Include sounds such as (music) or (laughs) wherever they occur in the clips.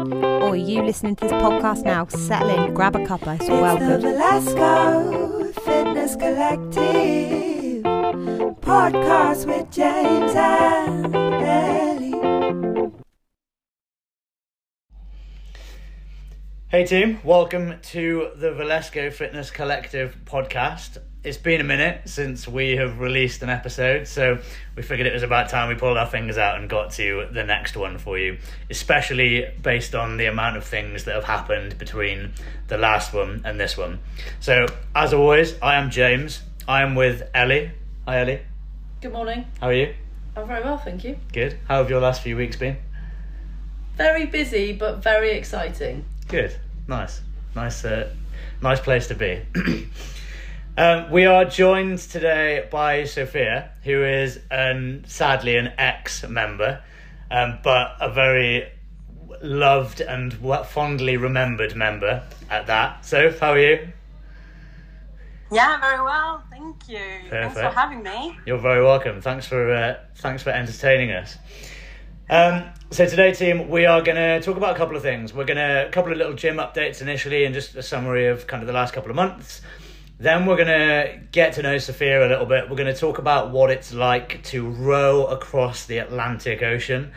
Or are you listening to this podcast now? Settle in, grab a cuppa. It's well It's the. Velasco Fitness Collective podcast with James and Ellie. Hey team, welcome to the Valesco Fitness Collective podcast. It's been a minute since we have released an episode, so we figured it was about time we pulled our fingers out and got to the next one for you, especially based on the amount of things that have happened between the last one and this one. So, as always, I am James. I am with Ellie. Hi Ellie, Good morning. how are you? I'm very well, thank you. Good. How have your last few weeks been? Very busy, but very exciting. Good. Nice. Nice. Uh, nice place to be. (clears throat) um, we are joined today by Sophia, who is um, sadly an ex-member, um, but a very loved and fondly remembered member at that. So, how are you? Yeah, very well. Thank you. Thanks for having me. You're very welcome. Thanks for uh, thanks for entertaining us. Um, so today, team, we are going to talk about a couple of things. We're going to a couple of little gym updates initially, and just a summary of kind of the last couple of months. Then we're going to get to know Sophia a little bit. We're going to talk about what it's like to row across the Atlantic Ocean,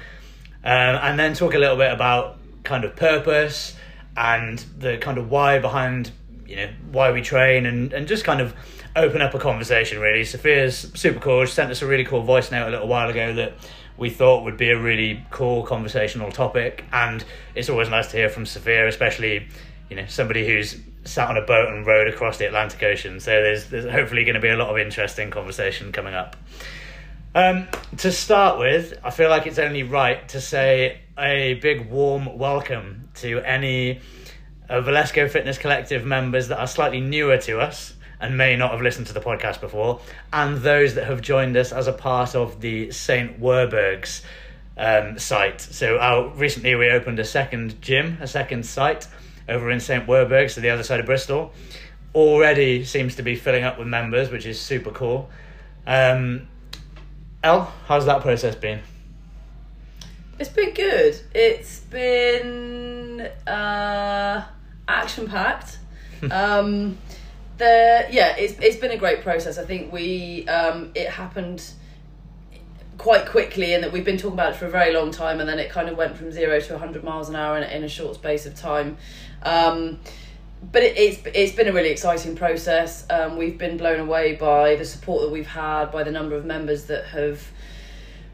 um, and then talk a little bit about kind of purpose and the kind of why behind you know why we train and and just kind of open up a conversation really sophia's super cool she sent us a really cool voice note a little while ago that we thought would be a really cool conversational topic and it's always nice to hear from sophia especially you know somebody who's sat on a boat and rowed across the atlantic ocean so there's there's hopefully going to be a lot of interesting conversation coming up um, to start with, I feel like it's only right to say a big warm welcome to any uh, Valesco Fitness Collective members that are slightly newer to us and may not have listened to the podcast before, and those that have joined us as a part of the St. Werburgh's um, site. So, our, recently we opened a second gym, a second site over in St. Werburgh, so the other side of Bristol. Already seems to be filling up with members, which is super cool. Um, El, how's that process been? It's been good. It's been uh, action packed. (laughs) um, the yeah, it's it's been a great process. I think we um, it happened quite quickly, and that we've been talking about it for a very long time, and then it kind of went from zero to hundred miles an hour in, in a short space of time. Um, but it, it's it's been a really exciting process. Um, we've been blown away by the support that we've had, by the number of members that have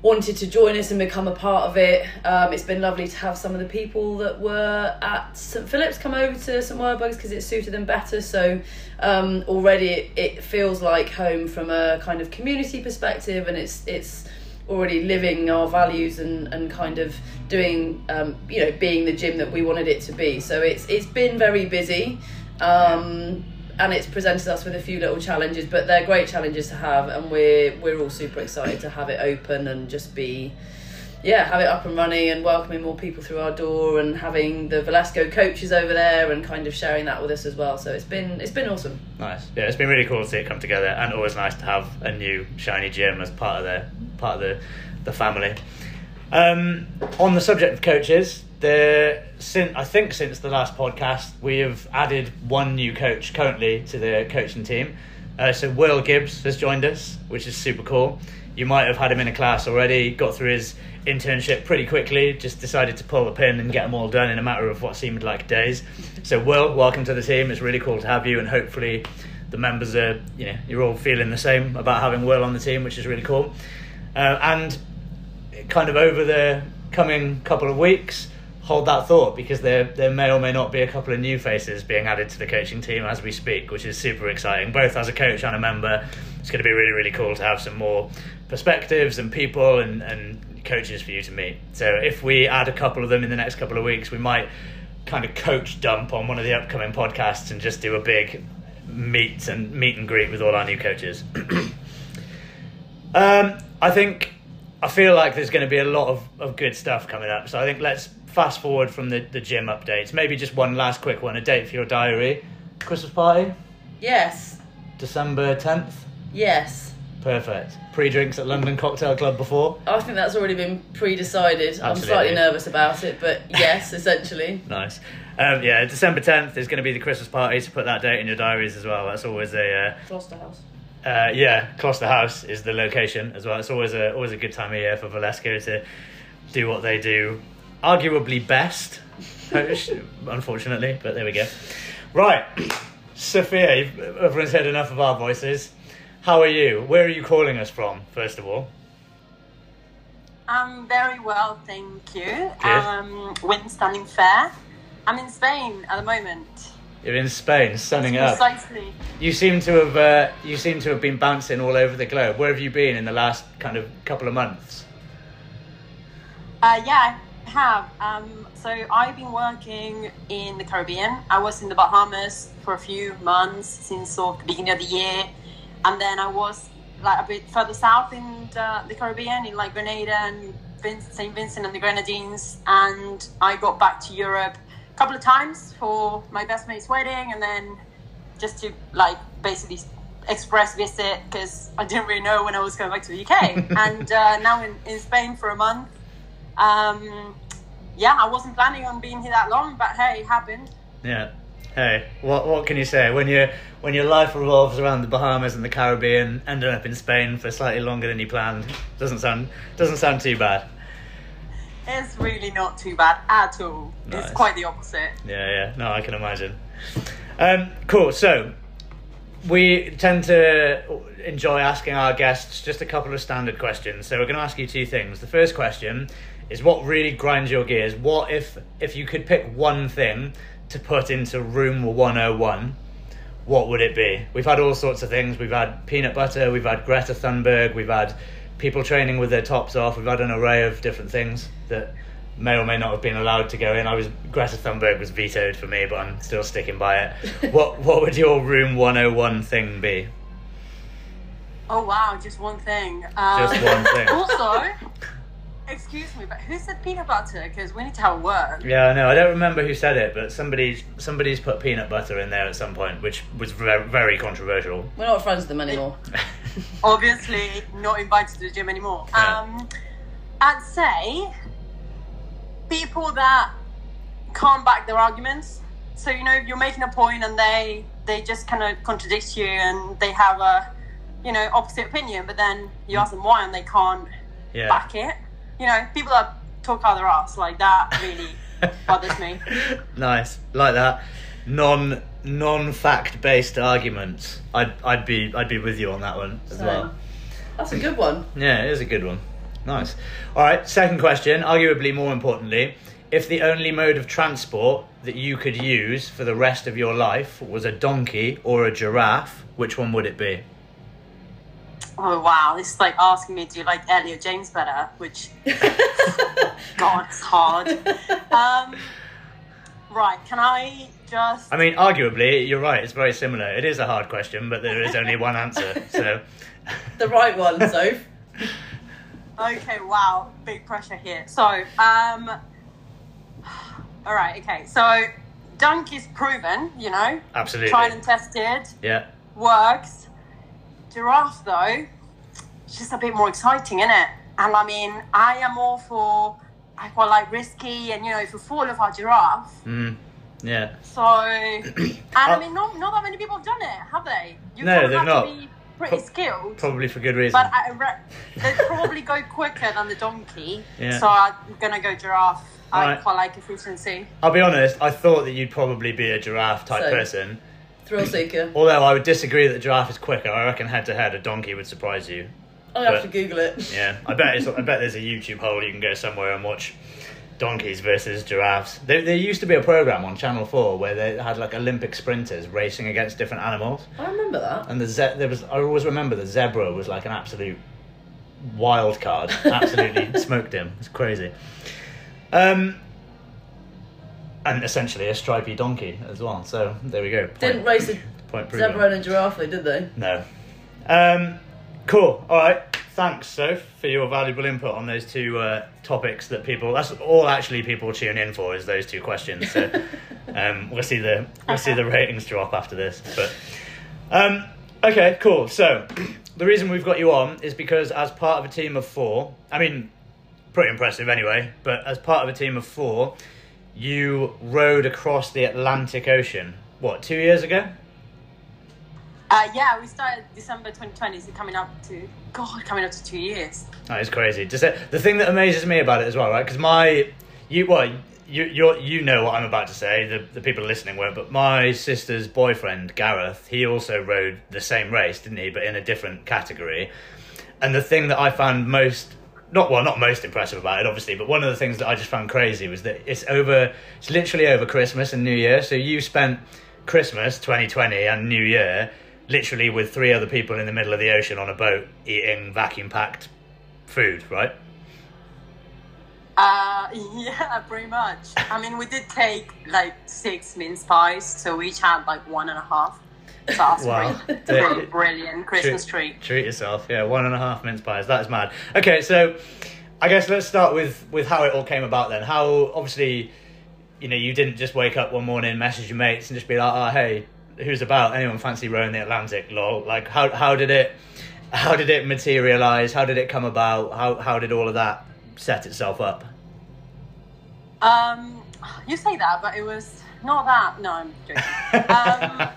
wanted to join us and become a part of it. Um, it's been lovely to have some of the people that were at St Philip's come over to St Werburgh's because it suited them better. So um, already it, it feels like home from a kind of community perspective, and it's it's already living our values and, and kind of doing um, you know being the gym that we wanted it to be. So it's it's been very busy. Um, and it's presented us with a few little challenges, but they're great challenges to have, and we're we're all super excited to have it open and just be, yeah, have it up and running and welcoming more people through our door and having the Velasco coaches over there and kind of sharing that with us as well. So it's been it's been awesome. Nice. Yeah, it's been really cool to see it come together, and always nice to have a new shiny gym as part of the part of the the family. Um, on the subject of coaches, the since I think since the last podcast, we have added one new coach currently to the coaching team. Uh, so Will Gibbs has joined us, which is super cool. You might have had him in a class already. Got through his internship pretty quickly. Just decided to pull the pin and get them all done in a matter of what seemed like days. So Will, welcome to the team. It's really cool to have you, and hopefully the members are you know you're all feeling the same about having Will on the team, which is really cool. Uh, and kind of over the coming couple of weeks, hold that thought because there there may or may not be a couple of new faces being added to the coaching team as we speak, which is super exciting. Both as a coach and a member, it's going to be really really cool to have some more perspectives and people and and coaches for you to meet. So if we add a couple of them in the next couple of weeks, we might kind of coach dump on one of the upcoming podcasts and just do a big meet and meet and greet with all our new coaches. (clears throat) um, I think I feel like there's going to be a lot of, of good stuff coming up. So I think let's fast forward from the, the gym updates. Maybe just one last quick one, a date for your diary. Christmas party, Yes, December 10th. yes. Perfect. Pre-drinks at London Cocktail Club before. I think that's already been pre-decided. I'm slightly nervous about it, but (laughs) yes, essentially. Nice. Um, yeah, December 10th is going to be the Christmas party, so put that date in your diaries as well. That's always a, Gloucester House. Uh, yeah, Gloucester House is the location as well. It's always a, always a good time of year for Valesco to do what they do, arguably best, (laughs) unfortunately, but there we go. Right, (clears throat) Sophia, everyone's heard enough of our voices. How are you? Where are you calling us from, first of all? I'm very well, thank you. Good. Um, wind standing fair. I'm in Spain at the moment. You're in Spain, sunning up. Precisely. You seem to have uh, you seem to have been bouncing all over the globe. Where have you been in the last kind of couple of months? Uh, yeah, I have. Um, so I've been working in the Caribbean. I was in the Bahamas for a few months since sort of the beginning of the year, and then I was like a bit further south in uh, the Caribbean, in like Grenada and Saint Vincent and the Grenadines, and I got back to Europe couple of times for my best mate's wedding, and then just to like basically express visit because I didn't really know when I was going back to the UK, (laughs) and uh, now in, in Spain for a month. Um, yeah, I wasn't planning on being here that long, but hey, it happened. Yeah. Hey, what what can you say when your when your life revolves around the Bahamas and the Caribbean, ending up in Spain for slightly longer than you planned? Doesn't sound doesn't sound too bad. It's really not too bad at all. Nice. It's quite the opposite. Yeah, yeah. No, I can imagine. Um, cool. So we tend to enjoy asking our guests just a couple of standard questions. So we're going to ask you two things. The first question is what really grinds your gears. What if if you could pick one thing to put into room 101? What would it be? We've had all sorts of things. We've had peanut butter. We've had Greta Thunberg. We've had people training with their tops off. We've had an array of different things that may or may not have been allowed to go in. I was Greta Thunberg was vetoed for me, but I'm still sticking by it. (laughs) what what would your room 101 thing be? Oh wow, just one thing. Um, Just one thing. (laughs) Also, (laughs) excuse me, but who said peanut butter? Because we need to have a word. Yeah, I know. I don't remember who said it, but somebody somebody's put peanut butter in there at some point, which was very, very controversial. We're not friends with them anymore. (laughs) Obviously, not invited to the gym anymore. Yeah. Um, I'd say people that can't back their arguments. So you know, if you're making a point and they they just kind of contradict you and they have a you know opposite opinion, but then you ask them why and they can't yeah. back it. You know, people that talk out their ass like that really (laughs) bothers me. nice, like that. Non non fact based arguments. I'd I'd be I'd be with you on that one as Same. well. That's a good one. Yeah, it is a good one. Nice. All right, second question, arguably more importantly, if the only mode of transport that you could use for the rest of your life was a donkey or a giraffe, which one would it be? Oh wow, this is like asking me do you like Elliot James better, which (laughs) God, it's hard. Um, right, can I just? I mean, arguably, you're right. It's very similar. It is a hard question, but there is only one answer. So, The right one, Soph. Okay, wow, big pressure here. So, um, all right, okay. So, dunk is proven, you know, absolutely. tried and tested, Yeah. works. Giraffe, though, it's just a bit more exciting, isn't it? And I mean, I am all for, I quite like risky, and you know, if you fall off a giraffe. Mm. Yeah. So, (clears throat) and I mean, not, not that many people have done it, have they? You No, they've have not. to be pretty Pro- skilled. Probably for good reason. But I re- (laughs) they probably go quicker than the donkey. Yeah. So I'm gonna go giraffe. I Alright. quite like efficiency. I'll be honest. I thought that you'd probably be a giraffe type Same. person. Thrill seeker. (laughs) Although I would disagree that the giraffe is quicker. I reckon head to head, a donkey would surprise you. I'll have But- to Google it. (laughs) Yeah, I bet it's, (laughs) I bet there's a YouTube hole you can go somewhere and watch donkeys versus giraffes. There, there used to be a program on Channel Four where they had like Olympic sprinters racing against different animals, I remember that. and the ze- there was I always remember the zebra was like an absolute wild card. Absolutely smoked him. It's crazy. Um, and essentially a stripy donkey as well. So there we go. Point, Didn't race a (laughs) point proven. zebra and a giraffe, though, did they? No. Um, cool. All right. Thanks, Soph, for your valuable input on those two uh, topics that people. That's all actually people tune in for is those two questions. So (laughs) um, we'll see the we'll see the ratings drop after this. But um, okay, cool. So the reason we've got you on is because as part of a team of four, I mean, pretty impressive anyway, but as part of a team of four, you rowed across the Atlantic Ocean, what, two years ago? Uh, yeah, we started December 2020, so coming up to God, coming up to two years. That is crazy. Just uh, the thing that amazes me about it as well, right? Because my, you, well, you, you, you know what I'm about to say. The, the people listening won't. But my sister's boyfriend Gareth, he also rowed the same race, didn't he? But in a different category. And the thing that I found most, not well, not most impressive about it, obviously, but one of the things that I just found crazy was that it's over. It's literally over Christmas and New Year. So you spent Christmas 2020 and New Year literally with three other people in the middle of the ocean on a boat eating vacuum packed food, right? Uh, (laughs) yeah, pretty much. I mean, we did take like six mince pies, so we each had like one and a half. That's Wow. pretty (laughs) brilliant Christmas treat. Treat yourself, yeah. One and a half mince pies. That is mad. Okay, so I guess let's start with with how it all came about. Then, how obviously, you know, you didn't just wake up one morning, message your mates, and just be like, "Oh, hey, who's about? Anyone fancy rowing the Atlantic?" Lol. Like, how how did it how did it materialize? How did it come about? How how did all of that set itself up? Um, you say that, but it was not that. No, I'm joking. (laughs) um,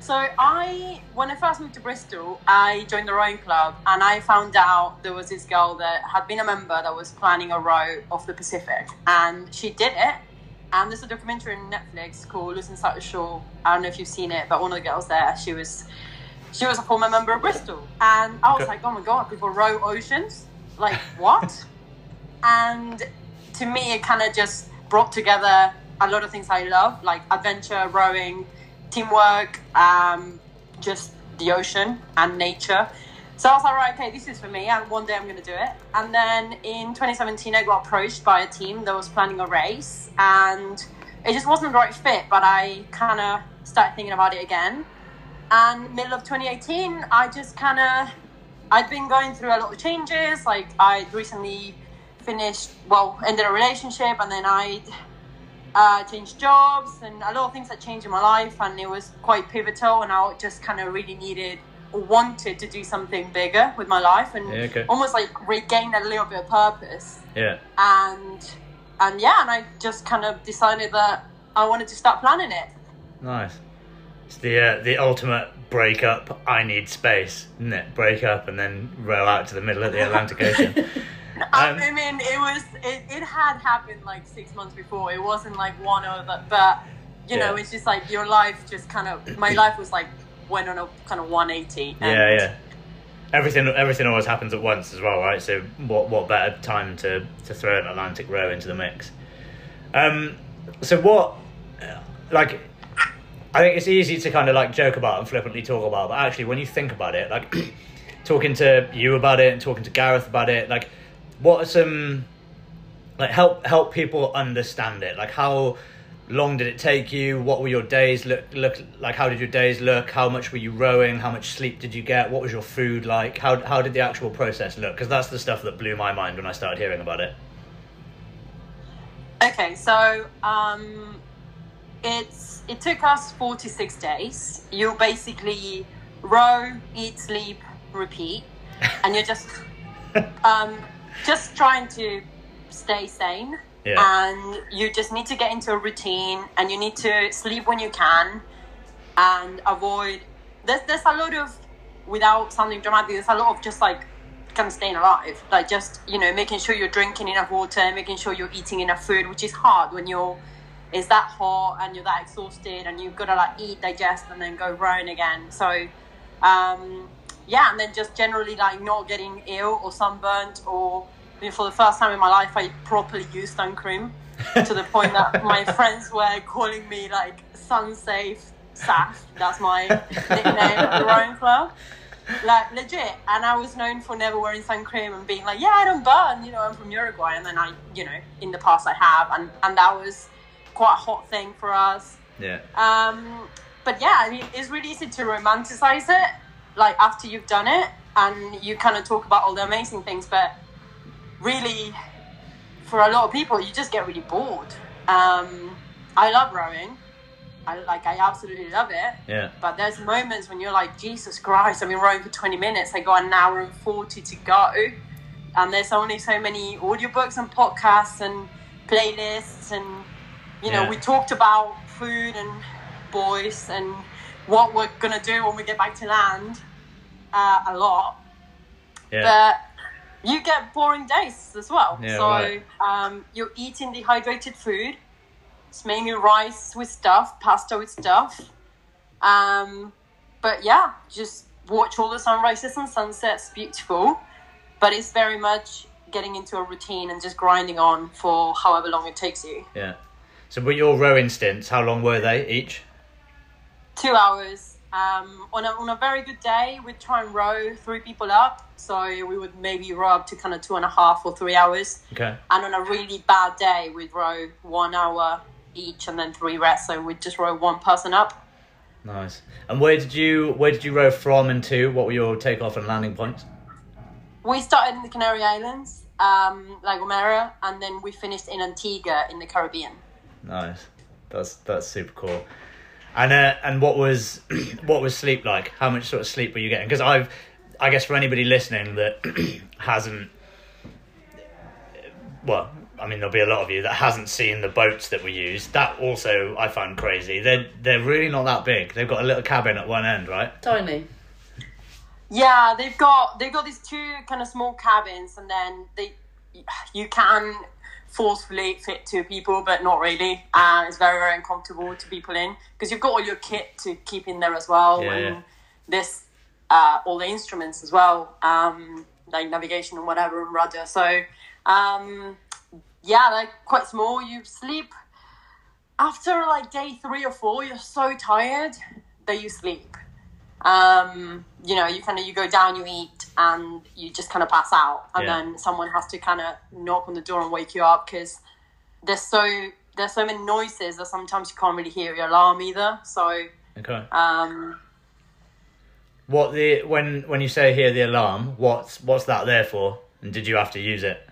so I, when I first moved to Bristol, I joined the rowing club, and I found out there was this girl that had been a member that was planning a row off the Pacific, and she did it. And there's a documentary on Netflix called Losing Sight of Shore. I don't know if you've seen it, but one of the girls there, she was, she was a former member of Bristol, and I was Okay. like, oh my god, people row oceans, like what? (laughs) and to me it kind of just brought together a lot of things i love like adventure rowing teamwork um, just the ocean and nature so i was like right okay this is for me and one day i'm going to do it and then in 2017 i got approached by a team that was planning a race and it just wasn't the right fit but i kind of started thinking about it again and middle of 2018 i just kind of I'd been going through a lot of changes. Like I recently finished, well, ended a relationship, and then I uh, changed jobs, and a lot of things had changed in my life, and it was quite pivotal. And I just kind of really needed, wanted to do something bigger with my life, and Yeah, okay. almost like regain a little bit of purpose. Yeah. And and yeah, and I just kind of decided that I wanted to start planning it. Nice. It's the uh, the ultimate break up. I need space, isn't it? Break up and then row out to the middle of the Atlantic Ocean. (laughs) Um, I mean, it was it, it had happened like six months before. It wasn't like one or the, but you know, it's just like your life just kind of my (clears throat) life was like went on a kind of 180. yeah, yeah. Everything everything always happens at once as well, right? So what what better time to to throw an Atlantic row into the mix? Um, so what, uh, like, I think it's easy to kind of like joke about and flippantly talk about, but actually when you think about it, like (clears throat) talking to you about it and talking to Gareth about it, like, what are some like help help people understand it? Like how long did it take you? What were your days look look like? How did your days look? How much were you rowing? How much sleep did you get? What was your food like? How how did the actual process look? Because that's the stuff that blew my mind when I started hearing about it. Okay, so um, it's it took us 46 days. You basically row, eat, sleep, repeat, and you're just (laughs) um, just trying to stay sane. Yeah. And you just need to get into a routine, and you need to sleep when you can, and avoid. There's there's a lot of without sounding dramatic. There's a lot of just like kind of staying alive, like just you know making sure you're drinking enough water, making sure you're eating enough food, which is hard when you're it's that hot and you're that exhausted and you've got to like eat, digest, and then go rowing again. So um, yeah, and then just generally like not getting ill or sunburnt or I mean, for the first time in my life, I properly used sun cream (laughs) to the point that my friends were calling me like sun safe Saf. That's my nickname at the rowing club. Like legit, and I was known for never wearing sun cream and being like, "Yeah, I don't burn," you know. I'm from Uruguay, and then I, you know, in the past I have, and and that was quite a hot thing for us. Yeah. Um, but yeah, I mean, it's really easy to romanticize it, like after you've done it, and you kind of talk about all the amazing things. But really, for a lot of people, you just get really bored. Um, I love rowing, I like I absolutely love it. Yeah. But there's moments when you're like, Jesus Christ, I've been rowing for 20 minutes. I got an hour and 40 to go. And there's only so many audiobooks and podcasts and playlists. And, you know, Yeah. we talked about food and boys and what we're going to do when we get back to land uh, a lot. Yeah. But you get boring days as well. Yeah, so right. um, you're eating dehydrated food. It's mainly rice with stuff, pasta with stuff. Um, but yeah, just watch all the sunrises and sunsets. Beautiful, but it's very much getting into a routine and just grinding on for however long it takes you. yeah. So, but your rowing stints, how long were they each? Two hours. Um, on a on a very good day, we'd try and row three people up. So we would maybe row up to kind of two and a half or three hours. Okay. And on a really bad day, we'd row one hour each and then three rests. So we'd just row one person up. Nice. And where did you where did you row from and to? What were your takeoff and landing points? We started in the Canary Islands, um, La Gomera, and then we finished in Antigua in the Caribbean. Nice. That's that's super cool. And uh, and what was (clears throat) what was sleep like? How much sort of sleep were you getting? Because I've I guess for anybody listening that (clears throat) hasn't well, I mean there'll be a lot of you that hasn't seen the boats that we use. That also I find crazy. They're they're really not that big. They've got a little cabin at one end, right? Tiny. Yeah, they've got they've got these two kind of small cabins, and then they you can forcefully fit two people, but not really. And it's very very uncomfortable to people in because you've got all your kit to keep in there as well, Yeah, and yeah. this uh, all the instruments as well, um, like navigation and whatever and rudder. So um, yeah, they're quite small. You sleep after like day three or four. You're so tired that you sleep um, you know, you kind of you go down, you eat, and you just kind of pass out, and Yeah. then someone has to kind of knock on the door and wake you up because there's so there's so many noises that sometimes you can't really hear your alarm either. So Okay. um, What the when when you say hear the alarm, what's what's that there for? And did you have to use it?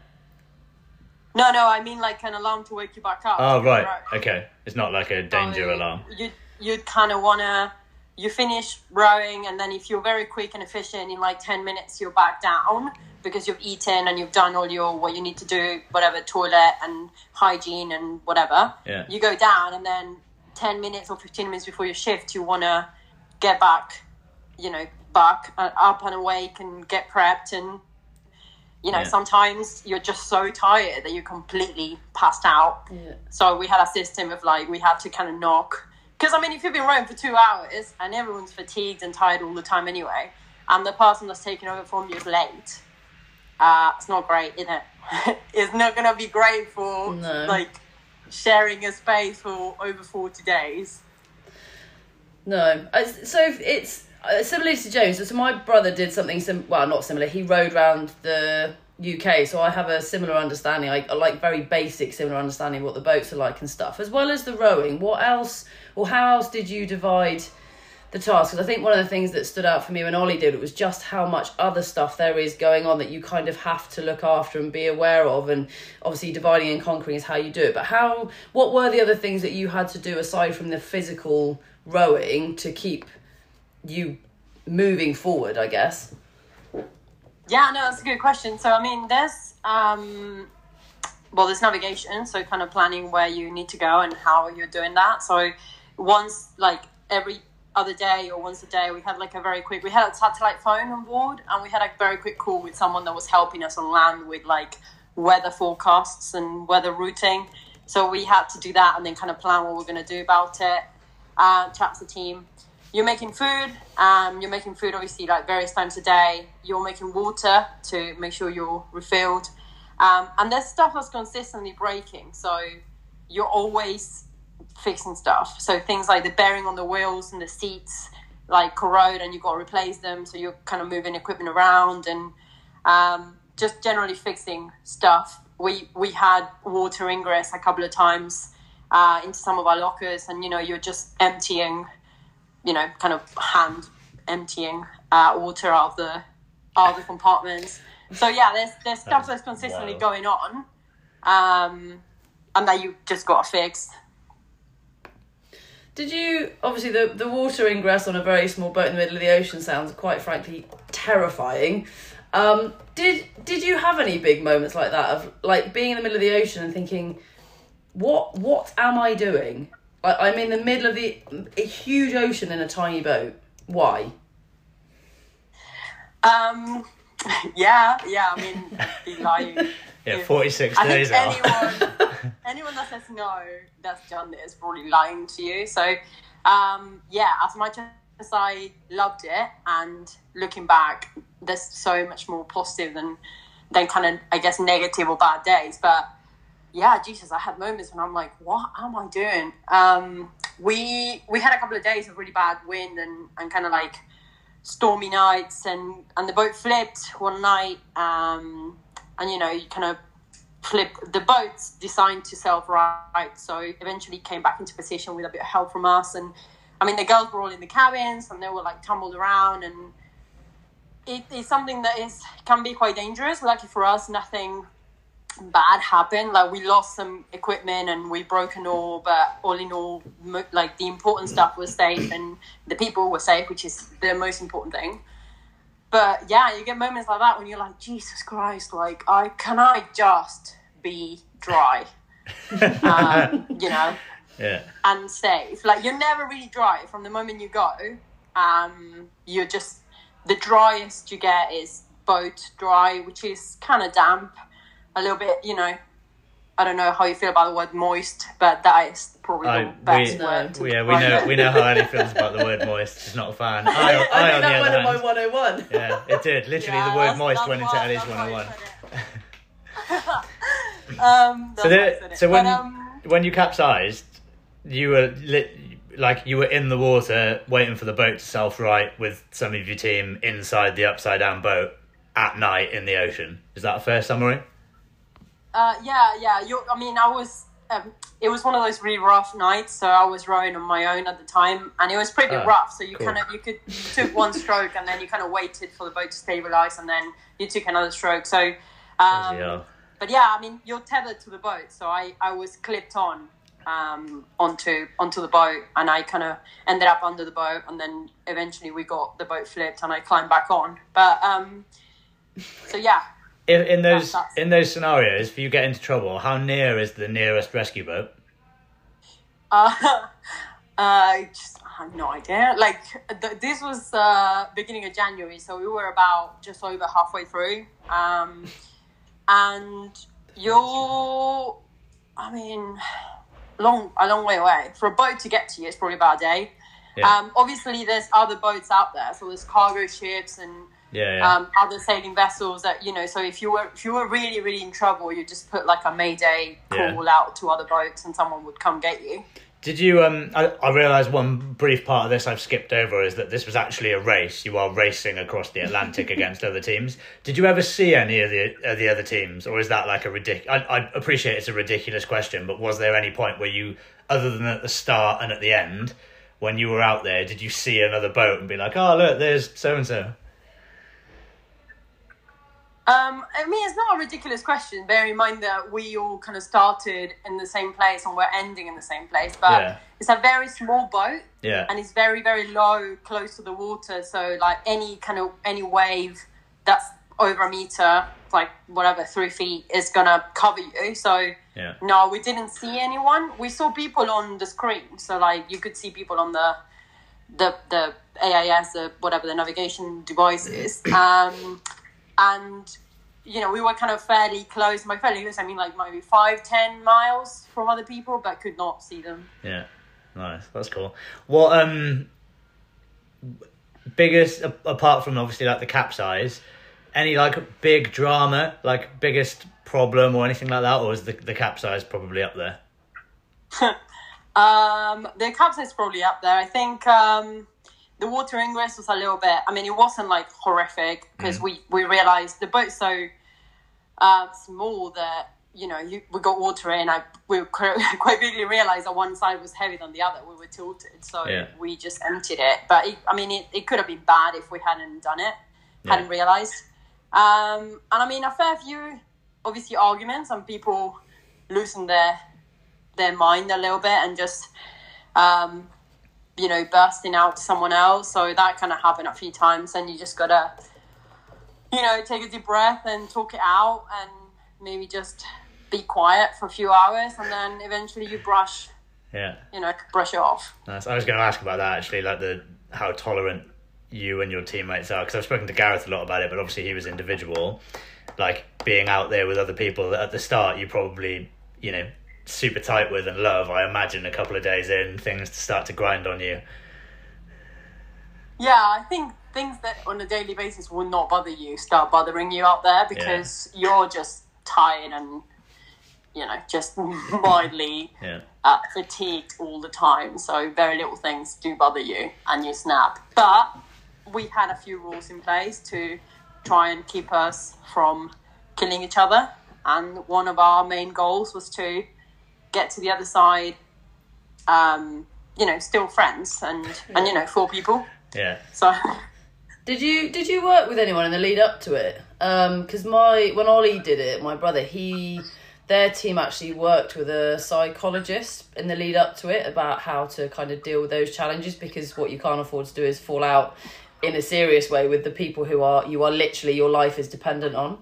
no, no, I mean like an alarm to wake you back up. Oh right. Right. Okay. It's not like a danger So alarm. You you'd kind of wanna you finish rowing, and then if you're very quick and efficient, in like ten minutes you're back down because you've eaten and you've done all your what you need to do, whatever toilet and hygiene and whatever. Yeah. You go down, and then ten minutes or fifteen minutes before your shift, you wanna get back, you know, back uh, up and awake and get prepped and. You know, Yeah. sometimes you're just so tired that you're completely passed out. Yeah. So we had a system of like we had to kind of knock because I mean if you've been rowing for two hours and everyone's fatigued and tired all the time anyway, and the person that's taking over from you is late, uh, it's not great, is it? (laughs) it's not gonna be great for No. like sharing a space for over forty days. No. So it's uh, similar to James. So my brother did something sim. Well, not similar. He rowed around the UK, so I have a similar understanding. I, I like very basic, similar understanding of what the boats are like and stuff, as well as the rowing. What else, or how else did you divide? the task because I think one of the things that stood out for me when Ollie did it was just how much other stuff there is going on that you kind of have to look after and be aware of and obviously dividing and conquering is how you do it but how what were the other things that you had to do aside from the physical rowing to keep you moving forward I guess Yeah, no, that's a good question. So I mean, there's um, well, there's navigation, so kind of planning where you need to go and how you're doing that. So once, like every other day or once a day, we had like a very quick. We had a satellite phone on board, and we had a very quick call with someone that was helping us on land with like weather forecasts and weather routing. So we had to do that and then kind of plan what we're going to do about it. Uh, chat to the team you're making food um, you're making food obviously like various times a day you're making water to make sure you're refilled um, and there's stuff that's consistently breaking so you're always fixing stuff so things like the bearing on the wheels and the seats like corrode and you've got to replace them so you're kind of moving equipment around and um, just generally fixing stuff we we had water ingress a couple of times uh, into some of our lockers and you know you're just emptying you know, kind of hand emptying uh, water out of the out of the compartments. So yeah, there's there's stuff that's consistently Wow. going on, um, and that you just got to fix. Did you obviously the the water ingress on a very small boat in the middle of the ocean sounds quite frankly terrifying. Um, did did you have any big moments like that of like being in the middle of the ocean and thinking, what what am I doing? Like I'm in the middle of the a huge ocean in a tiny boat. Why? Um, (laughs) yeah, yeah. I mean, be lying. (laughs) Yeah, if- 46 I days think anyone, (laughs) anyone that says no, that's done it is probably lying to you. So, um, yeah, as much as I loved it, and looking back, there's so much more positive than than kind of I guess negative or bad days. But yeah, Jesus, I had moments when I'm like, what am I doing? Um, we we had a couple of days of really bad wind and and kind of like stormy nights and and the boat flipped one night um and you know you kind of flip the boat's designed to self right. So eventually came back into position with a bit of help from us and i mean the girls were all in the cabins and they were like tumbled around and it is something that is can be quite dangerous. Lucky for us nothing bad happened. Like we lost some equipment and we broke an oar but all in all like the important stuff was safe and the people were safe which is the most important thing but yeah you get moments like that when you're like jesus christ like i can i just be dry (laughs) um, you know Yeah. and safe. Like you're never really dry from the moment you go. Um, you're just the driest you get is boat dry, which is kind of damp, a little bit. You know, I don't know how you feel about the word moist, but that is probably I- the best we- word. to Yeah, we know it. we know how Ellie (laughs) feels about the word moist. She's not a fan. I, I, I, I on think the that went other in my hand, 101. yeah, it did. (laughs) Literally, Yeah, the word moist went into why- Ellie's that's why I 101. um, So, why there, so when But, um, when you capsized, you were lit, like you were in the water waiting for the boat to self right with some of your team inside the upside down boat at night in the ocean. Is that a fair summary? Uh, yeah, yeah. You, I mean, I was. Um, it was one of those really rough nights, so I was rowing on my own at the time, and it was pretty Ah, rough. So you cool. kind of you could you took one stroke, and then you kind of waited for the boat to stabilize, and then you took another stroke. So, um, hell. but yeah, I mean, you're tethered to the boat, so I I was clipped on um, onto onto the boat, and I kind of ended up under the boat, and then eventually we got the boat flipped, and I climbed back on. But um, so yeah, In, in those that's- in those scenarios, if you get into trouble, how near is the nearest rescue boat? Uh, (laughs) uh, just, I have no idea. Like th- this was uh, beginning of January, so we were about just over halfway through, um, and you're, I mean, long a long way away for a boat to get to you. It's probably about a day. Yeah. Um, obviously, there's other boats out there, so there's cargo ships and Yeah, yeah. um, other sailing vessels that you know. So if you were if you were really really in trouble, you just put like a mayday Yeah. call out to other boats, and someone would come get you. Did you? Um, I, I realise one brief part of this I've skipped over is that this was actually a race. You are racing across the Atlantic (laughs) against other teams. Did you ever see any of the of the other teams, or is that like a ridiculous? I, I appreciate it's a ridiculous question, but was there any point where you, other than at the start and at the end, when you were out there, did you see another boat and be like, "Oh, look, there's so and so"? Um, I mean, it's not a ridiculous question. Bear in mind that we all kind of started in the same place and we're ending in the same place. But Yeah. it's a very small boat Yeah, and it's very, very low, close to the water. So, like any kind of any wave that's over a meter, like whatever, three feet, is gonna cover you. So, yeah, no, we didn't see anyone. We saw people on the screen. So, like, you could see people on the the the AIS, the whatever the navigation device is. (clears throat) Um, and you know, we were kind of fairly close. My fairly close, I mean like maybe five, ten miles from other people, but could not see them. yeah. Nice, that's cool. What um, biggest apart from obviously like the capsize, any like big drama, like biggest problem or anything like that, or is the the capsize probably up there? (laughs) Um, the capsize is probably up there. I think um, the water ingress was a little bit. I mean, it wasn't like horrific because we we realized the boat's so uh, small that you know you, we got water in. I we quite (laughs) quite quickly realized that one side was heavier than the other. We were tilted, so Yeah. we just emptied it. But it, I mean, it, it could have been bad if we hadn't done it, Yeah. hadn't realized. Um, and I mean, a fair few obviously arguments and people loosen their their mind a little bit and just um, you know, bursting out to someone else. So that kind of happened a few times, and you just gotta, you know, take a deep breath and talk it out, and maybe just be quiet for a few hours, and then eventually you brush, Yeah. you know, brush it off. Nice. I was going to ask about that actually, like the how tolerant you and your teammates are, because I've spoken to Gareth a lot about it, but obviously he was individual. Like being out there with other people at the start you probably, you know, super tight with and love. I imagine a couple of days in, things to start to grind on you. Yeah, I think things that on a daily basis will not bother you start bothering you out there because you're just tired and you know just (laughs) mildly Yeah. uh, fatigued all the time. So very little things do bother you and you snap. But we had a few rules in place to try and keep us from killing each other. And one of our main goals was to get to the other side, um, you know, still friends and, and you know, four people. Yeah. So (laughs) Did you did you work with anyone in the lead up to it? Because my when Ollie did it, my brother he their team actually worked with a psychologist in the lead up to it about how to kind of deal with those challenges because what you can't afford to do is fall out in a serious way with the people who are you are literally your life is dependent on.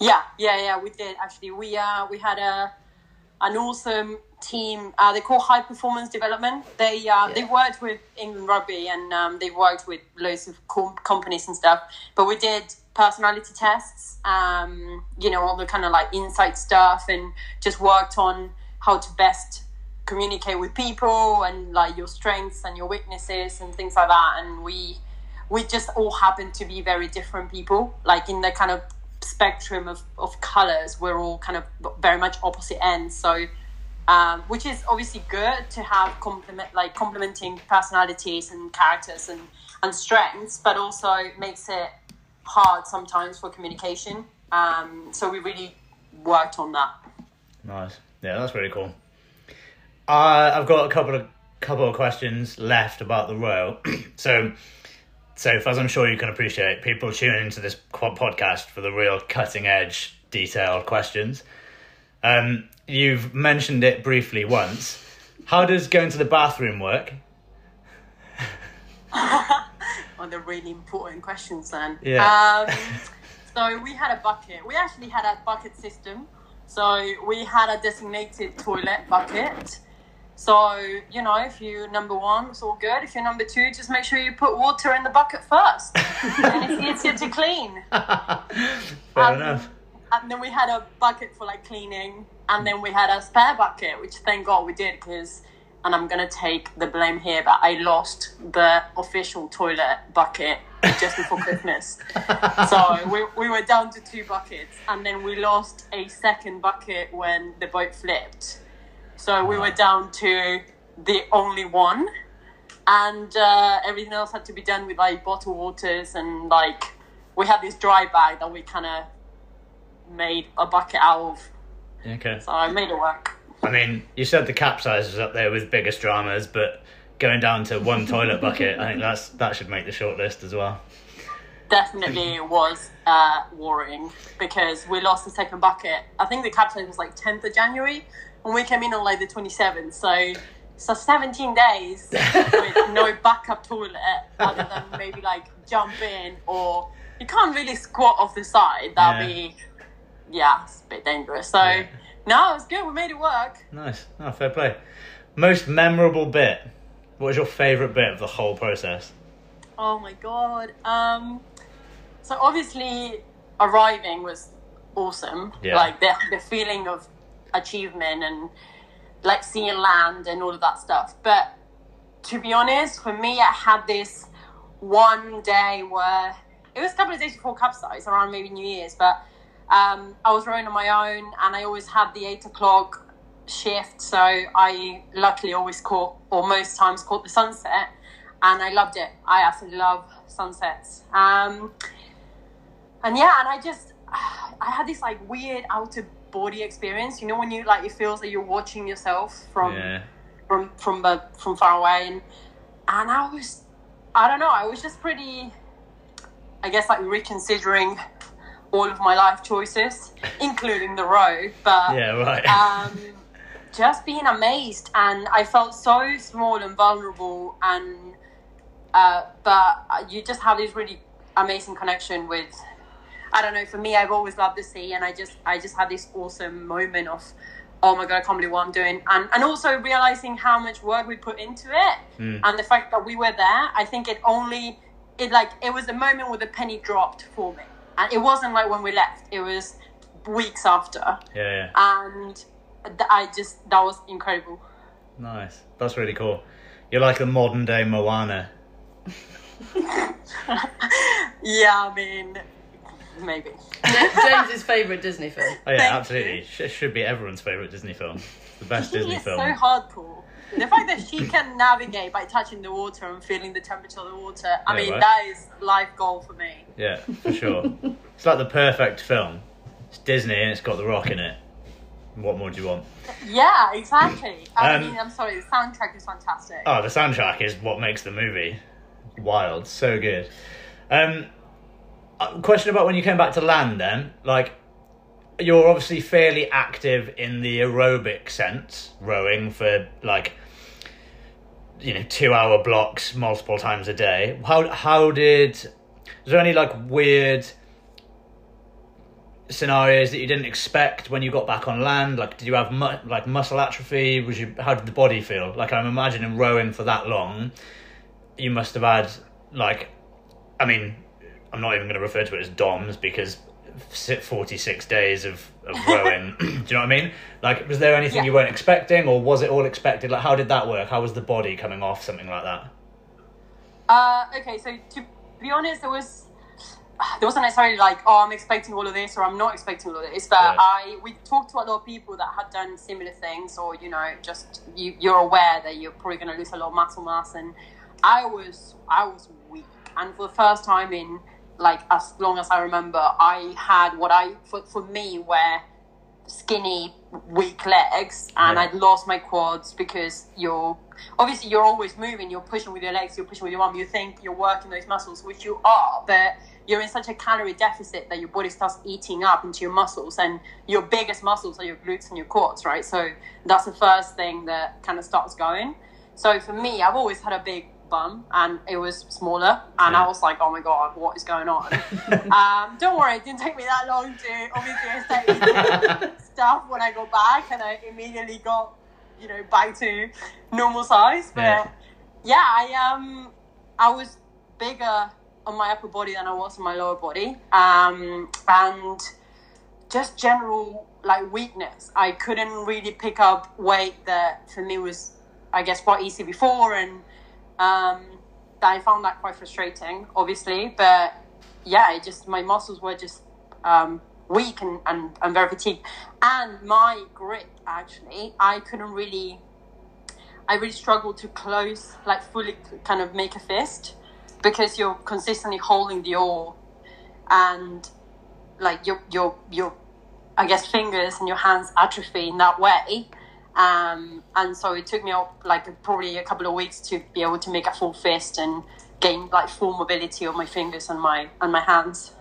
Yeah, yeah, yeah. We did actually. We uh we had a an awesome team. Uh, they call High Performance Development. They uh, they worked with England Rugby and um, they worked with loads of com- companies and stuff. But we did personality tests. Um, you know all the kind of like insight stuff and just worked on how to best communicate with people and like your strengths and your weaknesses and things like that. And we we just all happen to be very different people. Like in the kind of spectrum of, of colors, we're all kind of very much opposite ends. So, um, which is obviously good to have complement like complementing personalities and characters and, and strengths, but also makes it hard sometimes for communication. Um, so we really worked on that. Nice. Yeah, that's really cool. Uh, I've got a couple of couple of questions left about the row. (clears throat) so, so as I'm sure you can appreciate, people tune into this podcast for the real cutting edge, detailed questions. Um, you've mentioned it briefly once. How does going to the bathroom work? (laughs) on the really important questions then. Yeah. Um, (laughs) so we had a bucket. We actually had a bucket system. So we had a designated toilet bucket. So, you know, if you're number one, it's all good. If you're number two, just make sure you put water in the bucket first. and it's easier to clean. (laughs) Fair Um, enough. And then we had a bucket for like cleaning. And then we had a spare bucket, which thank God we did because, and I'm going to take the blame here, but I lost the official toilet bucket just before Christmas. (laughs) So we, we were down to two buckets. And then we lost a second bucket when the boat flipped. So we were down to the only one. And uh, everything else had to be done with like bottled waters and like we had this dry bag that we kind of made a bucket out of. Okay. So I made it work. I mean, you said the capsize was up there with biggest dramas, but going down to one toilet bucket, I think that's that should make the short list as well. Definitely was uh, worrying because we lost the second bucket. I think the capsize was like 10th of January and we came in on like the 27th. So so 17 days (laughs) with no backup toilet other than maybe like jump in or you can't really squat off the side. That'd Yeah. be yeah, it's a bit dangerous. So Yeah. no, it was good. We made it work. Nice. Oh, fair play. Most memorable bit. What was your favourite bit of the whole process? Oh my god. Um so obviously arriving was awesome. Yeah. Like the the feeling of achievement and like seeing land and all of that stuff. But to be honest, for me I had this one day where it was a couple of days before capsize, around maybe New Year's, but um, I was rowing on my own and I always had the eight o'clock shift, so I luckily always caught, or most times caught the sunset, and I loved it. I absolutely love sunsets. Um, and yeah, and I just, (sighs) I had this like weird out of body experience. You know, when you like, it feels like you're watching yourself from Yeah. from from uh, from far away, and and I was, I don't know, I was just pretty, I guess like reconsidering all of my life choices, (laughs) including the row. But Yeah, right. um, just being amazed, and I felt so small and vulnerable, and uh, but you just have this really amazing connection with. I don't know. For me, I've always loved the sea, and I just I just had this awesome moment of, oh my god, I can't believe what I'm doing, and and also realizing how much work we put into it, mm. and the fact that we were there. I think it only it like it was the moment where the penny dropped for me, and it wasn't like when we left. It was weeks after, Yeah, yeah. and th- I just that was incredible. Nice. That's really cool. You're like a modern day Moana. (laughs) Yeah, I mean, maybe. (laughs) James's favourite Disney film. Oh yeah, Thank absolutely. Sh- should be everyone's favourite Disney film. The best (laughs) He Disney is film. so hardcore. The fact that she can navigate by touching the water and feeling the temperature of the water, I Yeah, mean, right. that is life goal for me. Yeah, for sure. (laughs) it's like the perfect film. It's Disney and it's got The Rock in it. What more do you want? Yeah, exactly. I Um, mean, I'm sorry, the soundtrack is fantastic. Oh, the soundtrack is what makes the movie wild. So good. Um, Uh, question about when you came back to land then. Like, you're obviously fairly active in the aerobic sense, rowing for like, you know, two hour blocks multiple times a day. How, how did, is there any like weird scenarios that you didn't expect when you got back on land? Like, did you have mu- like muscle atrophy? Was you how did the body feel? Like, I'm imagining rowing for that long, you must have had like, I mean, I'm not even going to refer to it as DOMS because si- 46 days of, of rowing. (coughs) do you know what I mean? Like, was there anything Yeah. you weren't expecting, or was it all expected? Like, how did that work? How was the body coming off something like that? Uh, okay, so to be honest, there was (sighs) there wasn't necessarily like, oh, I'm expecting all of this or I'm not expecting all of this. But Right. I we talked to a lot of people that had done similar things, or you know, just you, you're aware that you're probably going to lose a lot of muscle mass, and I was I was weak, and for the first time in like as long as I remember, I had what I for for me were skinny, weak legs, and Yeah. I'd lost my quads because you're obviously you're always moving. You're pushing with your legs. You're pushing with your arm. You think you're working those muscles, which you are, but you're in such a calorie deficit that your body starts eating up into your muscles, and your biggest muscles are your glutes and your quads, right? So that's the first thing that kind of starts going. So for me, I've always had a big bum, and it was smaller, and Yeah. I was like, oh my god, what is going on? (laughs) um, don't worry, it didn't take me that long to obviously (laughs) stuff when I got back, and I immediately got, you know, back to normal size. But Yeah. yeah, I um, I was bigger on my upper body than I was on my lower body, um, and just general like weakness. I couldn't really pick up weight that for me was, I guess, quite easy before, and um, I found that quite frustrating, obviously. But yeah, it just my muscles were just um, weak and, and, and very fatigued, and my grip actually, I couldn't really. I really struggled to close, like fully, kind of make a fist, because you're consistently holding the oar, and like your your your I guess fingers and your hands atrophy in that way. Um, and so it took me up like probably a couple of weeks to be able to make a full fist and gain like full mobility of my fingers and my and my hands.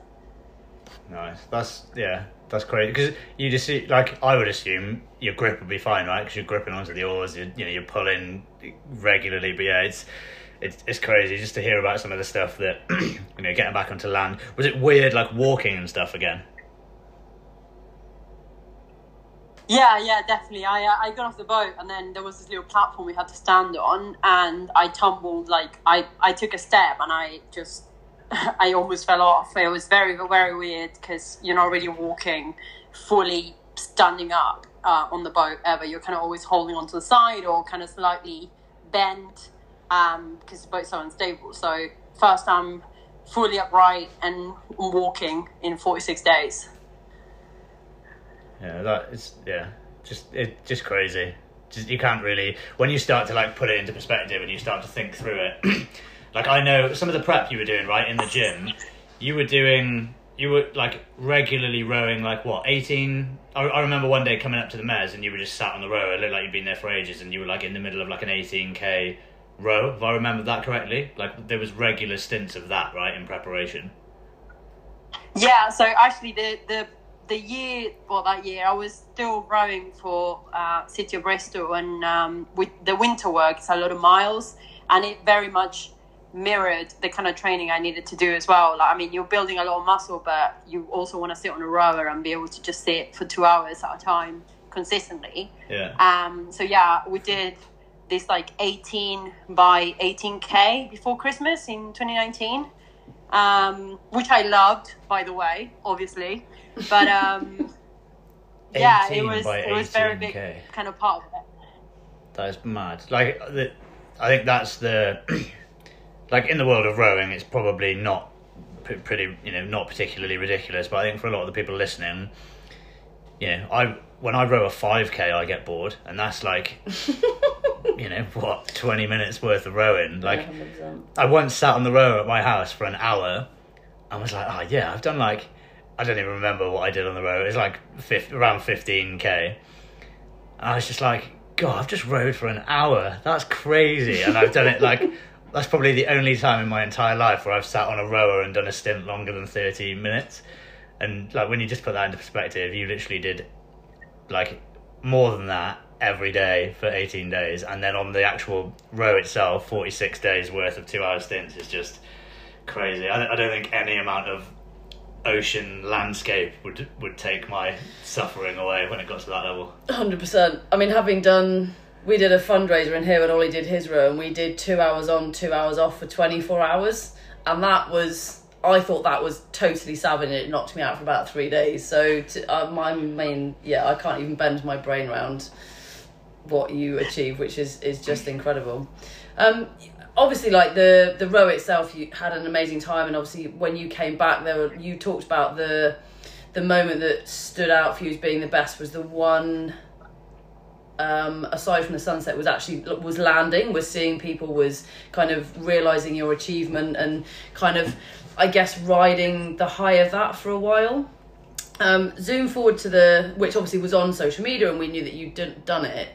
Nice. That's yeah. That's great because you just see, like I would assume your grip would be fine, right? Because you're gripping onto the oars, you you know, you're pulling regularly. But yeah, it's it's crazy just to hear about some of the stuff that (clears throat) you know getting back onto land. Was it weird, like walking and stuff again? Yeah, yeah, definitely. I uh, I got off the boat and then there was this little platform we had to stand on, and I tumbled like I I took a step and I just (laughs) I almost fell off. It was very very weird because you're not really walking fully standing up uh, on the boat ever. You're kind of always holding onto the side or kind of slightly bent um, because the boat's so unstable. So first I'm fully upright and walking in 46 days. Yeah, that is yeah, just it just crazy. Just you can't really when you start to like put it into perspective and you start to think through it. (clears throat) like I know some of the prep you were doing right in the gym, you were doing you were like regularly rowing like what eighteen. I, I remember one day coming up to the Mez and you were just sat on the row. It looked like you'd been there for ages, and you were like in the middle of like an eighteen k row. If I remember that correctly, like there was regular stints of that right in preparation. Yeah, so actually the the the year, well, that year, I was still rowing for uh, City of Bristol, and um, with the winter work, it's a lot of miles, and it very much mirrored the kind of training I needed to do as well. Like, I mean, you're building a lot of muscle, but you also want to sit on a rower and be able to just sit for two hours at a time consistently. Yeah. Um, so yeah, we did this like 18 by 18k before Christmas in 2019, um, which I loved, by the way, obviously. But um, (laughs) yeah, it was it was very big 18K. kind of part of it. That is mad. Like, the, I think that's the (clears throat) like in the world of rowing, it's probably not p- pretty, you know, not particularly ridiculous. But I think for a lot of the people listening, you know, I when I row a five k, I get bored, and that's like, (laughs) you know, what twenty minutes worth of rowing. Like, 100%. I once sat on the rower at my house for an hour and was like, oh yeah, I've done like, I don't even remember what I did on the rower. It was like 50, around 15k. And I was just like, God, I've just rowed for an hour. That's crazy. And I've done it like, (laughs) that's probably the only time in my entire life where I've sat on a rower and done a stint longer than 30 minutes. And like, when you just put that into perspective, you literally did like more than that every day for 18 days. And then on the actual row itself, 46 days worth of two hour stints is just crazy. I I don't think any amount of ocean landscape would would take my suffering away when it got to that level. Hundred percent. I mean, having done, we did a fundraiser in here when Ollie did his row, and we did two hours on, two hours off for twenty four hours, and that was. I thought that was totally savage. and It knocked me out for about three days. So to, uh, my main, yeah, I can't even bend my brain around what you achieve, which is is just incredible. Um, obviously, like the the row itself, you had an amazing time, and obviously when you came back, there were you talked about the the moment that stood out for you as being the best was the one um, aside from the sunset was actually was landing was seeing people was kind of realizing your achievement and kind of i guess riding the high of that for a while. Um, zoom forward to the which obviously was on social media and we knew that you'd done, done it.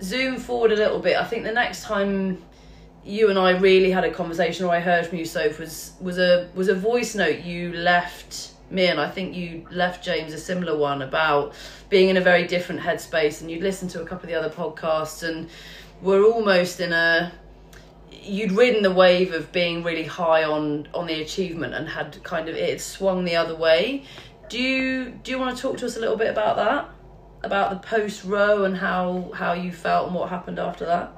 Zoom forward a little bit. I think the next time you and i really had a conversation or i heard from you soph was was a was a voice note you left me and i think you left james a similar one about being in a very different headspace and you'd listened to a couple of the other podcasts and we're almost in a you'd ridden the wave of being really high on on the achievement and had kind of it swung the other way. Do you do you want to talk to us a little bit about that? About the post row and how how you felt and what happened after that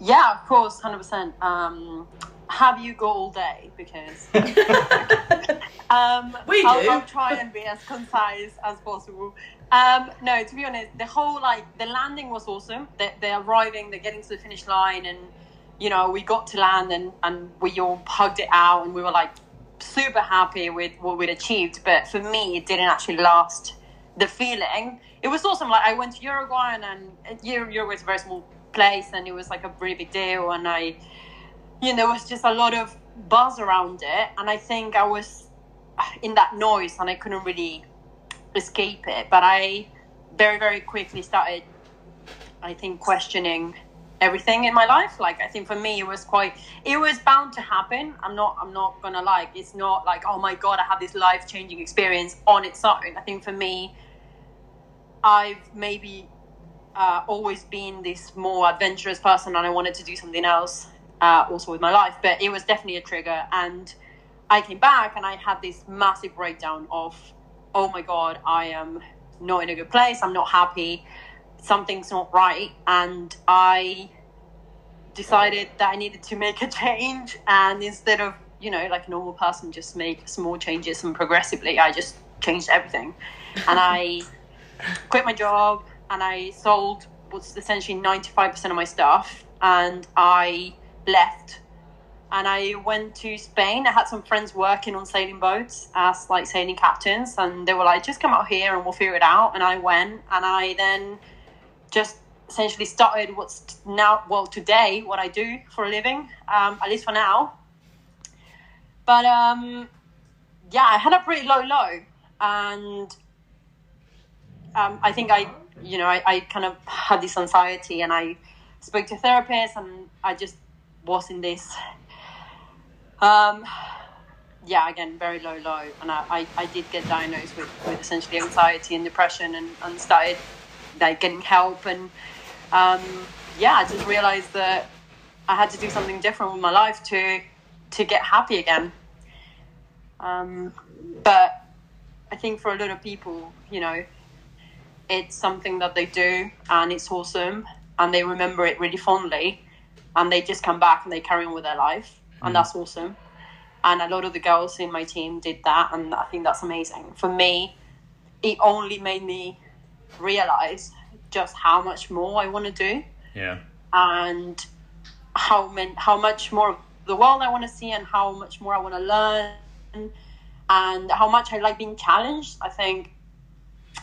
Yeah, of course, hundred percent. Um, have you got all day? Because (laughs) um, We I'll, do. I'll try and be as concise as possible. Um, no, to be honest, the whole like the landing was awesome. They, they're arriving, they're getting to the finish line, and you know we got to land and and we all hugged it out, and we were like super happy with what we'd achieved. But for me, it didn't actually last. The feeling it was awesome. Like I went to Uruguay, and, and Uruguay is a very small place, and it was like a really big deal, and I you know, there was just a lot of buzz around it, and I think I was in that noise and I couldn't really escape it. But I very, very quickly started, I think, questioning everything in my life. Like I think for me, it was quite, it was bound to happen. I'm not, I'm not gonna like It's not like, oh my god, I had this life changing experience on its own. I think for me, I've maybe uh, always been this more adventurous person, and I wanted to do something else uh, also with my life. But it was definitely a trigger, and I came back and I had this massive breakdown of, oh my god, I am not in a good place. I'm not happy. Something's not right, and I decided that I needed to make a change. And instead of you know like a normal person just make small changes and progressively, I just changed everything, and I quit my job and I sold what's essentially 95% of my stuff and I left and I went to Spain. I had some friends working on sailing boats as like sailing captains and they were like, just come out here and we'll figure it out. And I went and I then just essentially started what's now, well, today, what I do for a living, um, at least for now. But um, yeah, I had a pretty low low and um, I think I, you know, I, I kind of had this anxiety and I spoke to a therapist and I just was in this, um, yeah, again, very low, low. And I, I, I did get diagnosed with, with essentially anxiety and depression and, and started like getting help. And um, yeah, I just realized that I had to do something different with my life to to get happy again. Um, but I think for a lot of people, you know, it's something that they do and it's awesome and they remember it really fondly and they just come back and they carry on with their life and that's awesome and a lot of the girls in my team did that and i think that's amazing for me it only made me realize just how much more i want to do Yeah. and how many, how much more of the world I want to see and how much more I want to learn and how much I like being challenged. I think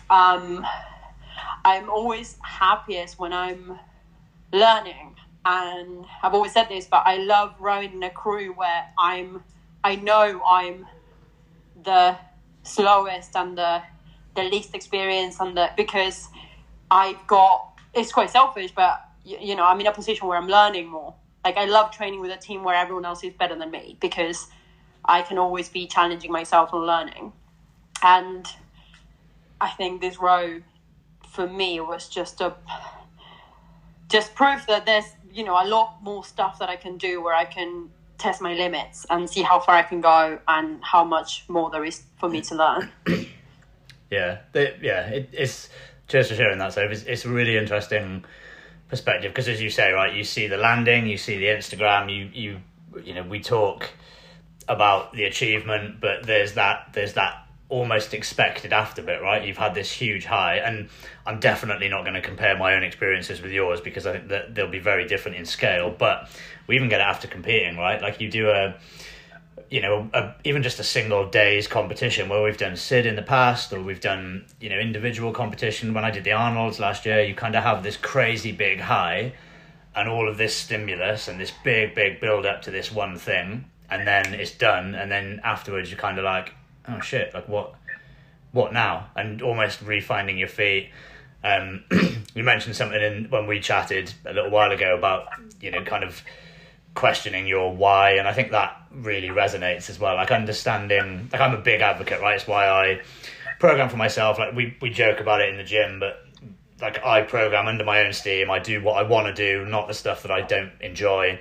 um, I'm always happiest when I'm learning, and I've always said this, but I love rowing in a crew where I'm I know I'm the slowest and the the least experienced and the because I've got it's quite selfish, but you, you know I'm in a position where I'm learning more. Like I love training with a team where everyone else is better than me because I can always be challenging myself and learning. And I think this row for me was just a just proof that there's you know a lot more stuff that I can do where I can test my limits and see how far I can go and how much more there is for me to learn. (coughs) Yeah, they, yeah. It, it's cheers for sharing that. So it's, it's a really interesting perspective because, as you say, right, you see the landing, you see the Instagram, you you you know, we talk about the achievement, but there's that there's that almost expected after bit, right? You've had this huge high, and I'm definitely not going to compare my own experiences with yours because I think that they'll be very different in scale. But we even get it after competing, right? Like you do a you know, a, even just a single day's competition where we've done SID in the past or we've done, you know, individual competition. When I did the Arnold's last year, you kind of have this crazy big high and all of this stimulus and this big, big build up to this one thing. And then it's done. And then afterwards, you're kind of like, oh shit, like what, what now? And almost refinding your feet. Um, (clears throat) you mentioned something in, when we chatted a little while ago about, you know, kind of questioning your why and i think that really resonates as well. Like understanding like i'm a big advocate right? It's why i program for myself. Like we, we joke about it in the gym but like i program under my own steam. I do what i want to do not the stuff that i don't enjoy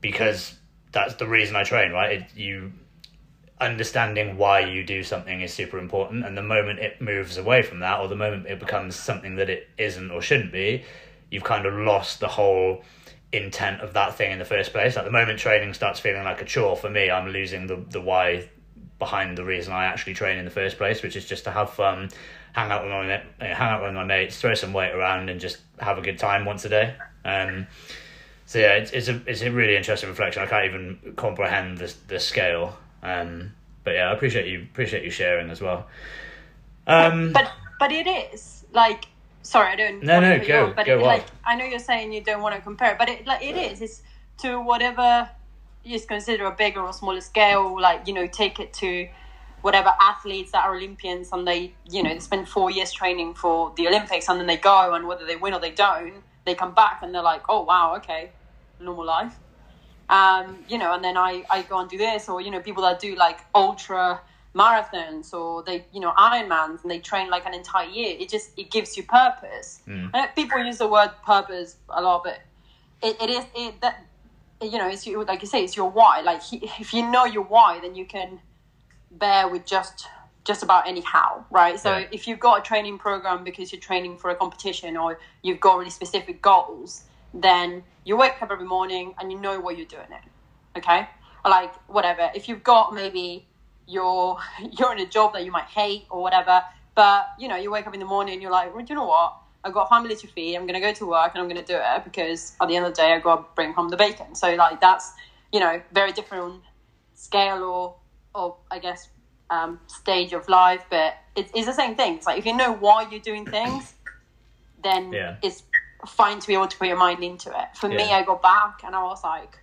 because that's the reason i train right? It, you understanding why you do something is super important and the moment it moves away from that or the moment it becomes something that it isn't or shouldn't be you've kind of lost the whole intent of that thing in the first place. At the moment training starts feeling like a chore for me, I'm losing the the why behind the reason I actually train in the first place, which is just to have fun, hang out with my hang out with my mates, throw some weight around, and just have a good time once a day. Um, so yeah, it's, it's a it's a really interesting reflection. I can't even comprehend the the scale. Um, but yeah, I appreciate you appreciate you sharing as well. Um, but but it is like sorry, I don't. No, no, to cut you go, but go it, on. like I know you're saying you don't want to compare, but it like it is. It's to whatever you consider a bigger or smaller scale. Like you know, take it to whatever athletes that are Olympians and they you know they spend four years training for the Olympics and then they go and whether they win or they don't, they come back and they're like, oh wow, okay, normal life. Um, you know, and then I, I go and do this, or you know, people that do like ultra marathons or they you know Ironmans and they train like an entire year. It just it gives you purpose. Mm. Know people use the word purpose a lot, but it, it is it that you know it's you like you say it's your why. Like he, if you know your why, then you can bear with just just about any how, right? So Yeah. if you've got a training program because you're training for a competition or you've got really specific goals, then you wake up every morning and you know what you're doing it. Okay? Like whatever. If you've got maybe you're (laughs) you're in a job that you might hate or whatever, but you know, you wake up in the morning and you're like, well, do you know what? I've got family to feed, I'm gonna go to work and I'm gonna do it because at the end of the day I gotta bring home the bacon. So like that's, you know, very different scale or or I guess um, stage of life, but it's, it's the same thing. It's like if you know why you're doing things, then Yeah. it's fine to be able to put your mind into it. For me, I got back and I was like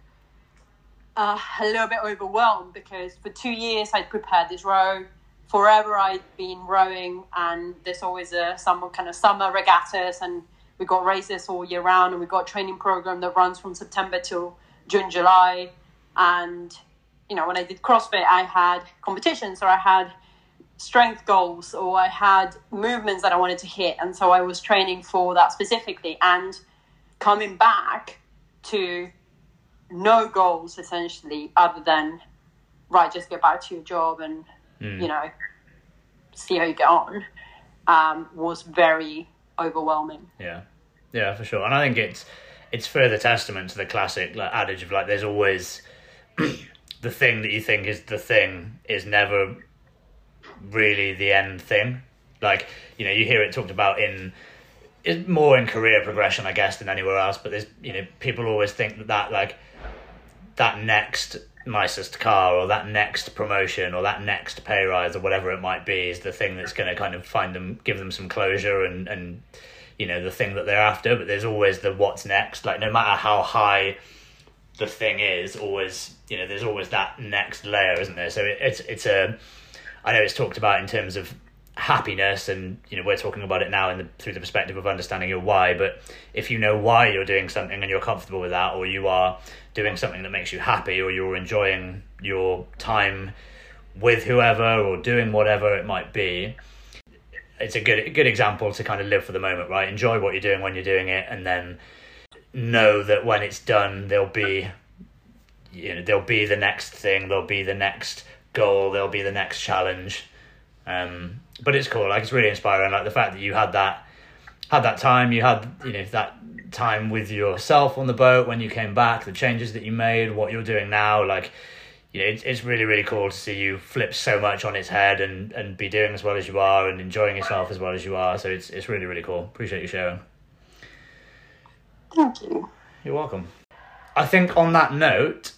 uh, a little bit overwhelmed because for two years I'd prepared this row. Forever I'd been rowing, and there's always a some kind of summer regattas, and we got races all year round, and we got a training program that runs from September till June, July, and you know, when I did CrossFit, I had competitions or I had strength goals or I had movements that I wanted to hit. And so I was training for that specifically. And coming back to no goals essentially, other than, right, just get back to your job and, you know, see how you get on, um, was very overwhelming. Yeah, yeah, for sure. And I think it's it's further testament to the classic like adage of like there's always (clears throat) the thing that you think is the thing is never really the end thing. Like you know, you hear it talked about in more in career progression, I guess, than anywhere else. But there's you know people always think that that like that next nicest car or that next promotion or that next pay rise or whatever it might be is the thing that's going to kind of find them give them some closure and and you know the thing that they're after but there's always the what's next like no matter how high the thing is always you know there's always that next layer isn't there so it, it's it's a i know it's talked about in terms of happiness and you know we're talking about it now in the through the perspective of understanding your why but if you know why you're doing something and you're comfortable with that or you are doing something that makes you happy or you're enjoying your time with whoever or doing whatever it might be it's a good good example to kind of live for the moment right? Enjoy what you're doing when you're doing it and then know that when it's done there'll be you know there'll be the next thing there'll be the next goal there'll be the next challenge. Um but it's cool like it's really inspiring like the fact that you had that had that time you had you know that time with yourself on the boat when you came back the changes that you made what you're doing now like you know it's, it's really really cool to see you flip so much on its head and and be doing as well as you are and enjoying yourself as well as you are. So it's it's really really cool. Appreciate you sharing. Thank you. you're welcome. I think on that note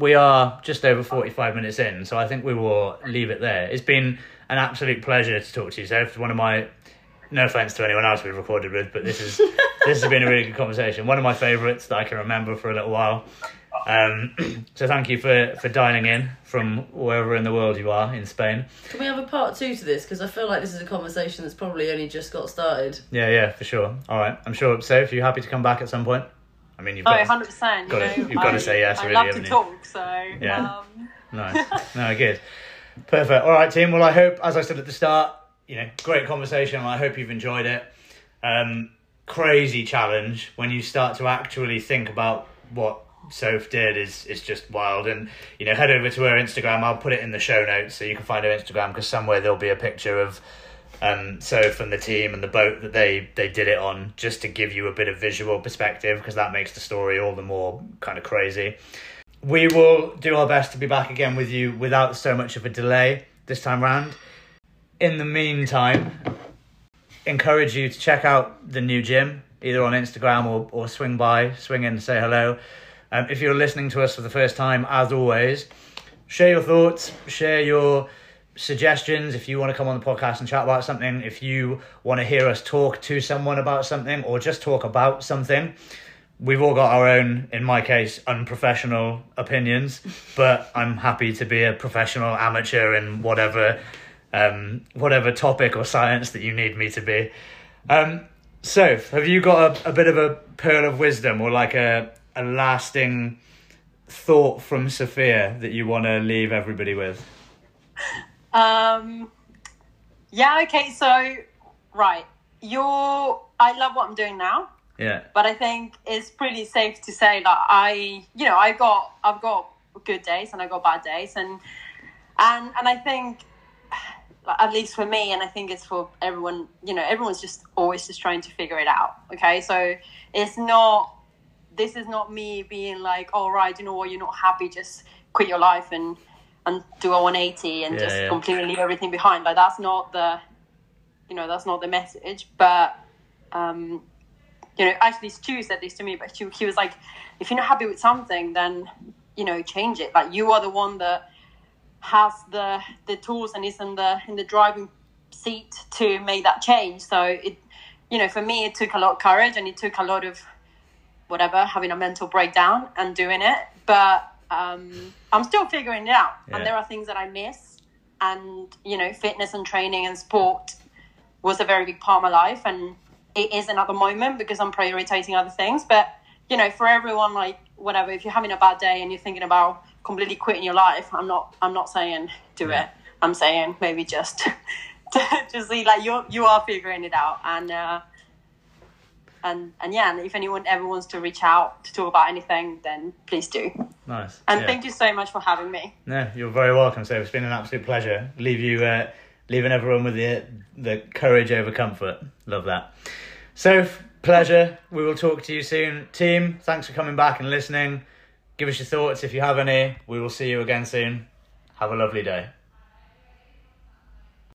we are just over 45 minutes in so i think we will leave it there. It's been an absolute pleasure to talk to you so one of my no offense to anyone else we've recorded with but this is (laughs) this has been a really good conversation. One of my favorites that i can remember for a little while. Um, (clears throat) so thank you for for dialing in from wherever in the world you are in spain. Can we have a part two to this? Because I feel like this is a conversation that's probably only just got started. yeah yeah for sure. All right. I'm sure so if you're happy to come back at some point i mean you've Oh, got 100%. You Gotta- you've gotta say yes, I really, love haven't to you? talk, so. Yeah. Um, Nice. (laughs) No, good. Perfect. All right, team. Well, I hope, as I said at the start, you know, great conversation. I hope you've enjoyed it. Um, crazy challenge when you start to actually think about what Soph did is is just wild. And you know, head over to her Instagram. I'll put it in the show notes so you can find her Instagram because somewhere there'll be a picture of um, Soph and the team and the boat that they they did it on, just to give you a bit of visual perspective because that makes the story all the more kind of crazy. We will do our best to be back again with you without so much of a delay this time round. In the meantime, encourage you to check out the new gym, either on Instagram or, or swing by, swing in, say hello. Um, if you're listening to us for the first time, as always, share your thoughts, share your suggestions if you want to come on the podcast and chat about something, if you want to hear us talk to someone about something or just talk about something. We've all got our own, in my case, unprofessional opinions, (laughs) but I'm happy to be a professional amateur in whatever um, whatever topic or science that you need me to be. Um, so, have you got a, a bit of a pearl of wisdom or like a, a lasting thought from Sophia that you want to leave everybody with? (laughs) Um, yeah, okay, so, right. You're, I love what I'm doing now, Yeah. but I think it's pretty safe to say that I, you know, I got, I've got good days and I got bad days, and, and, and I think, like, (sighs) at least for me, and I think it's for everyone, you know, everyone's just always just trying to figure it out, okay? So it's not, this is not me being like, all right, you know what, you're not happy, just quit your life and, and do a 180 and Yeah, just yeah. completely leave everything behind. Like that's not the, you know, that's not the message. But, um, you know, actually Stu said this to me, but he was like, if you're not happy with something, then, you know, change it. Like you are the one that has the, the tools and is in the, in the driving seat to make that change. So it, you know, for me, it took a lot of courage and it took a lot of whatever, having a mental breakdown and doing it. But um, I'm still figuring it out. Yeah. And there are things that I miss. And, you know, fitness and training and sport was a very big part of my life. And it at the moment because I'm prioritizing other things. But, you know, for everyone, like, whatever, if you're having a bad day and you're thinking about completely quitting your life. I'm not. I'm not saying do Yeah. it. I'm saying maybe just (laughs) just see like you're, you are figuring it out and. Uh, and and yeah, and if anyone ever wants to reach out to talk about anything, then please do. Nice. And Yeah. thank you so much for having me. No, you're very welcome. So it's been an absolute pleasure. Leave you, uh, leaving everyone with the the courage over comfort. Love that. So pleasure. We will talk to you soon, team. Thanks for coming back and listening. Give us your thoughts if you have any. We will see you again soon. Have a lovely day.